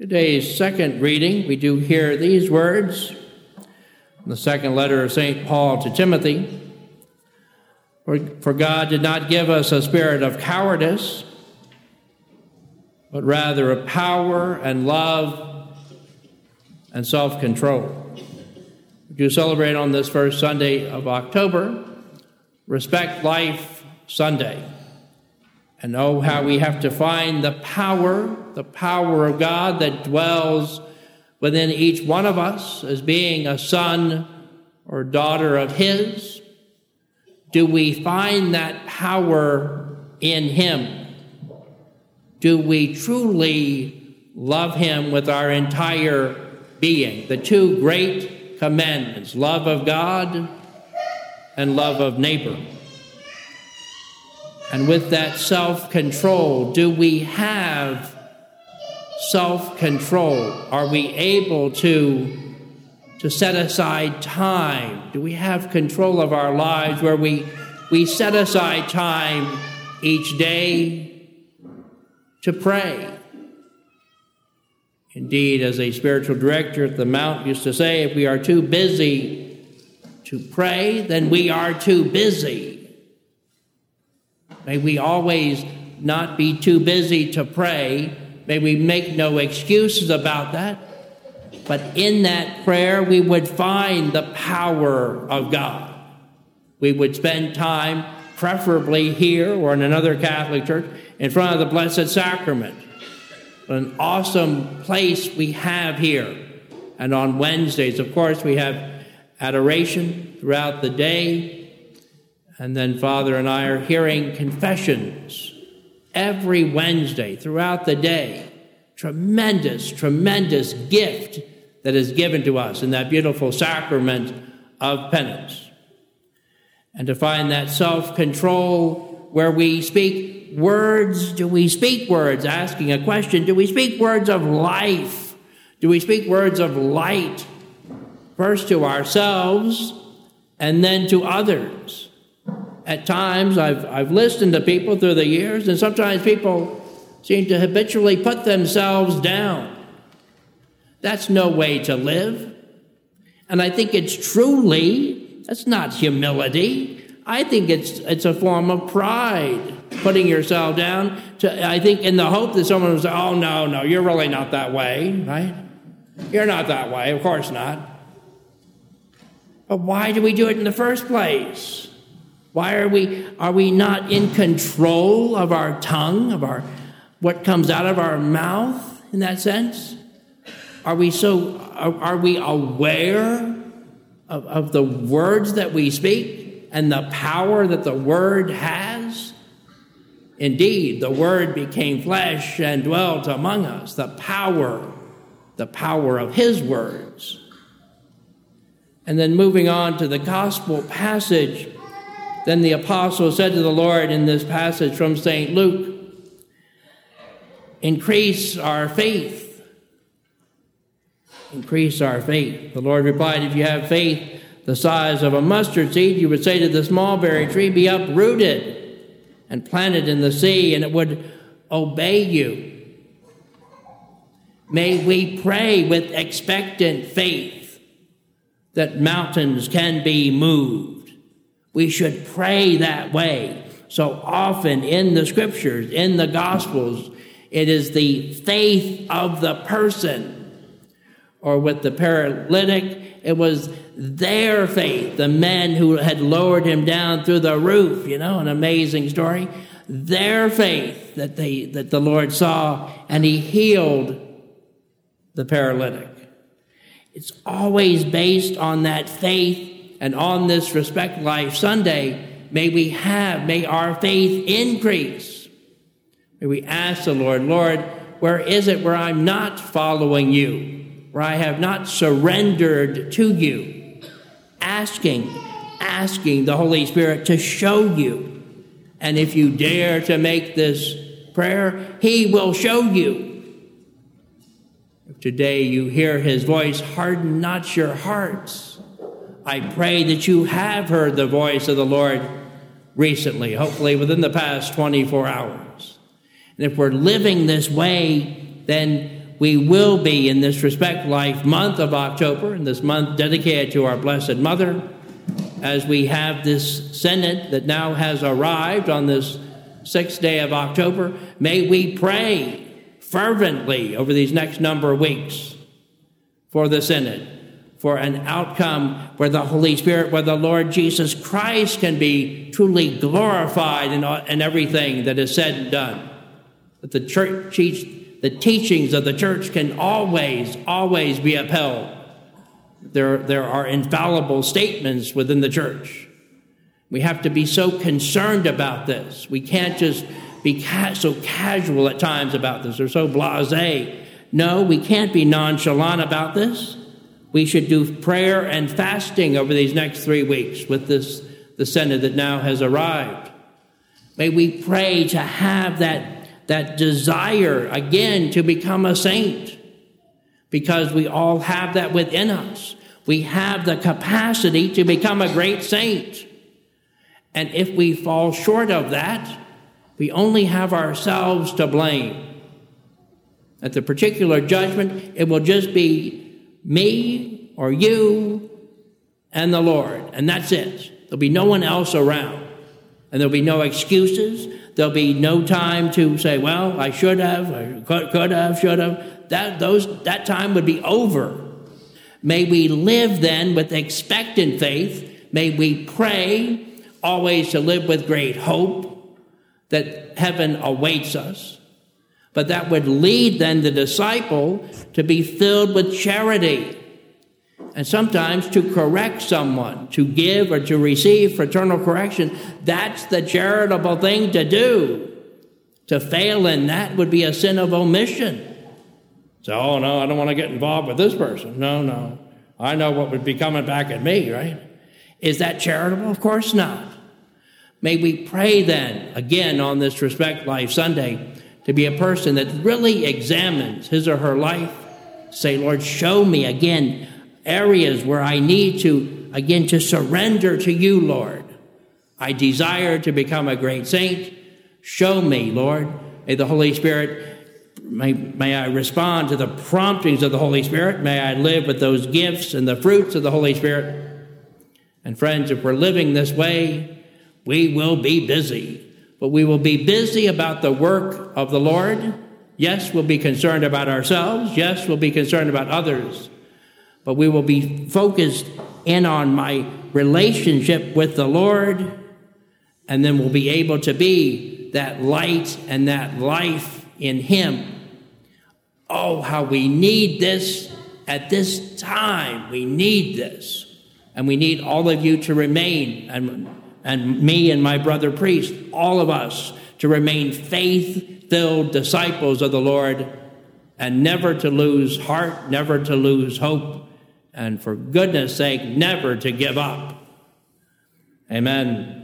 Today's second reading, we do hear these words in the second letter of St. Paul to Timothy. For, for God did not give us a spirit of cowardice, but rather of power and love and self control. We do celebrate on this first Sunday of October Respect Life Sunday. And oh, how we have to find the power, the power of God that dwells within each one of us as being a son or daughter of His. Do we find that power in Him? Do we truly love Him with our entire being? The two great commandments love of God and love of neighbor. And with that self control, do we have self control? Are we able to, to set aside time? Do we have control of our lives where we, we set aside time each day to pray? Indeed, as a spiritual director at the Mount used to say, if we are too busy to pray, then we are too busy. May we always not be too busy to pray. May we make no excuses about that. But in that prayer, we would find the power of God. We would spend time, preferably here or in another Catholic church, in front of the Blessed Sacrament. An awesome place we have here. And on Wednesdays, of course, we have adoration throughout the day and then Father and I are hearing confessions every Wednesday throughout the day. Tremendous, tremendous gift that is given to us in that beautiful sacrament of penance. And to find that self control where we speak words, do we speak words? Asking a question, do we speak words of life? Do we speak words of light? First to ourselves and then to others at times I've, I've listened to people through the years, and sometimes people seem to habitually put themselves down. That's no way to live. And I think it's truly, that's not humility. I think it's, it's a form of pride, putting yourself down. To, I think in the hope that someone will say, oh, no, no, you're really not that way, right? You're not that way, of course not. But why do we do it in the first place? Why are we, are we not in control of our tongue, of our, what comes out of our mouth in that sense? Are we so, are, are we aware of, of the words that we speak and the power that the word has? Indeed, the word became flesh and dwelt among us, the power, the power of his words. And then moving on to the gospel passage, then the apostle said to the Lord in this passage from St. Luke, Increase our faith. Increase our faith. The Lord replied, If you have faith the size of a mustard seed, you would say to the mulberry tree, Be uprooted and planted in the sea, and it would obey you. May we pray with expectant faith that mountains can be moved we should pray that way. So often in the scriptures, in the gospels, it is the faith of the person. Or with the paralytic, it was their faith, the men who had lowered him down through the roof, you know, an amazing story. Their faith that they that the Lord saw and he healed the paralytic. It's always based on that faith and on this Respect Life Sunday, may we have, may our faith increase. May we ask the Lord, Lord, where is it where I'm not following you, where I have not surrendered to you? Asking, asking the Holy Spirit to show you. And if you dare to make this prayer, He will show you. If today you hear His voice, harden not your hearts I pray that you have heard the voice of the Lord recently, hopefully within the past 24 hours. And if we're living this way, then we will be in this Respect Life month of October, in this month dedicated to our Blessed Mother, as we have this Synod that now has arrived on this sixth day of October. May we pray fervently over these next number of weeks for the Synod, for an outcome where the Holy Spirit, where the Lord Jesus Christ can be truly glorified in, in everything that is said and done. That the church the teachings of the church can always, always be upheld. There, there are infallible statements within the church. We have to be so concerned about this. We can't just be ca- so casual at times about this or so blase. No, we can't be nonchalant about this. We should do prayer and fasting over these next three weeks with this the Synod that now has arrived. May we pray to have that that desire again to become a saint because we all have that within us. We have the capacity to become a great saint. And if we fall short of that, we only have ourselves to blame. At the particular judgment, it will just be me or you and the Lord, and that's it. There'll be no one else around, and there'll be no excuses. There'll be no time to say, well, I should have, I could, could have, should have. That, those, that time would be over. May we live then with expectant faith. May we pray always to live with great hope that heaven awaits us. But that would lead then the disciple to be filled with charity and sometimes to correct someone, to give or to receive fraternal correction, that's the charitable thing to do. To fail in that would be a sin of omission. So, oh no, I don't want to get involved with this person. No, no. I know what would be coming back at me, right? Is that charitable? Of course not. May we pray then, again on this Respect Life Sunday, to be a person that really examines his or her life. Say, Lord, show me again areas where I need to, again, to surrender to you, Lord. I desire to become a great saint. Show me, Lord. May the Holy Spirit, may, may I respond to the promptings of the Holy Spirit. May I live with those gifts and the fruits of the Holy Spirit. And friends, if we're living this way, we will be busy. But we will be busy about the work of the Lord. Yes, we'll be concerned about ourselves. Yes, we'll be concerned about others but we will be focused in on my relationship with the Lord, and then we'll be able to be that light and that life in Him. Oh, how we need this at this time. We need this. And we need all of you to remain, and, and me and my brother priest, all of us, to remain faith filled disciples of the Lord and never to lose heart, never to lose hope and for goodness sake, never to give up. Amen.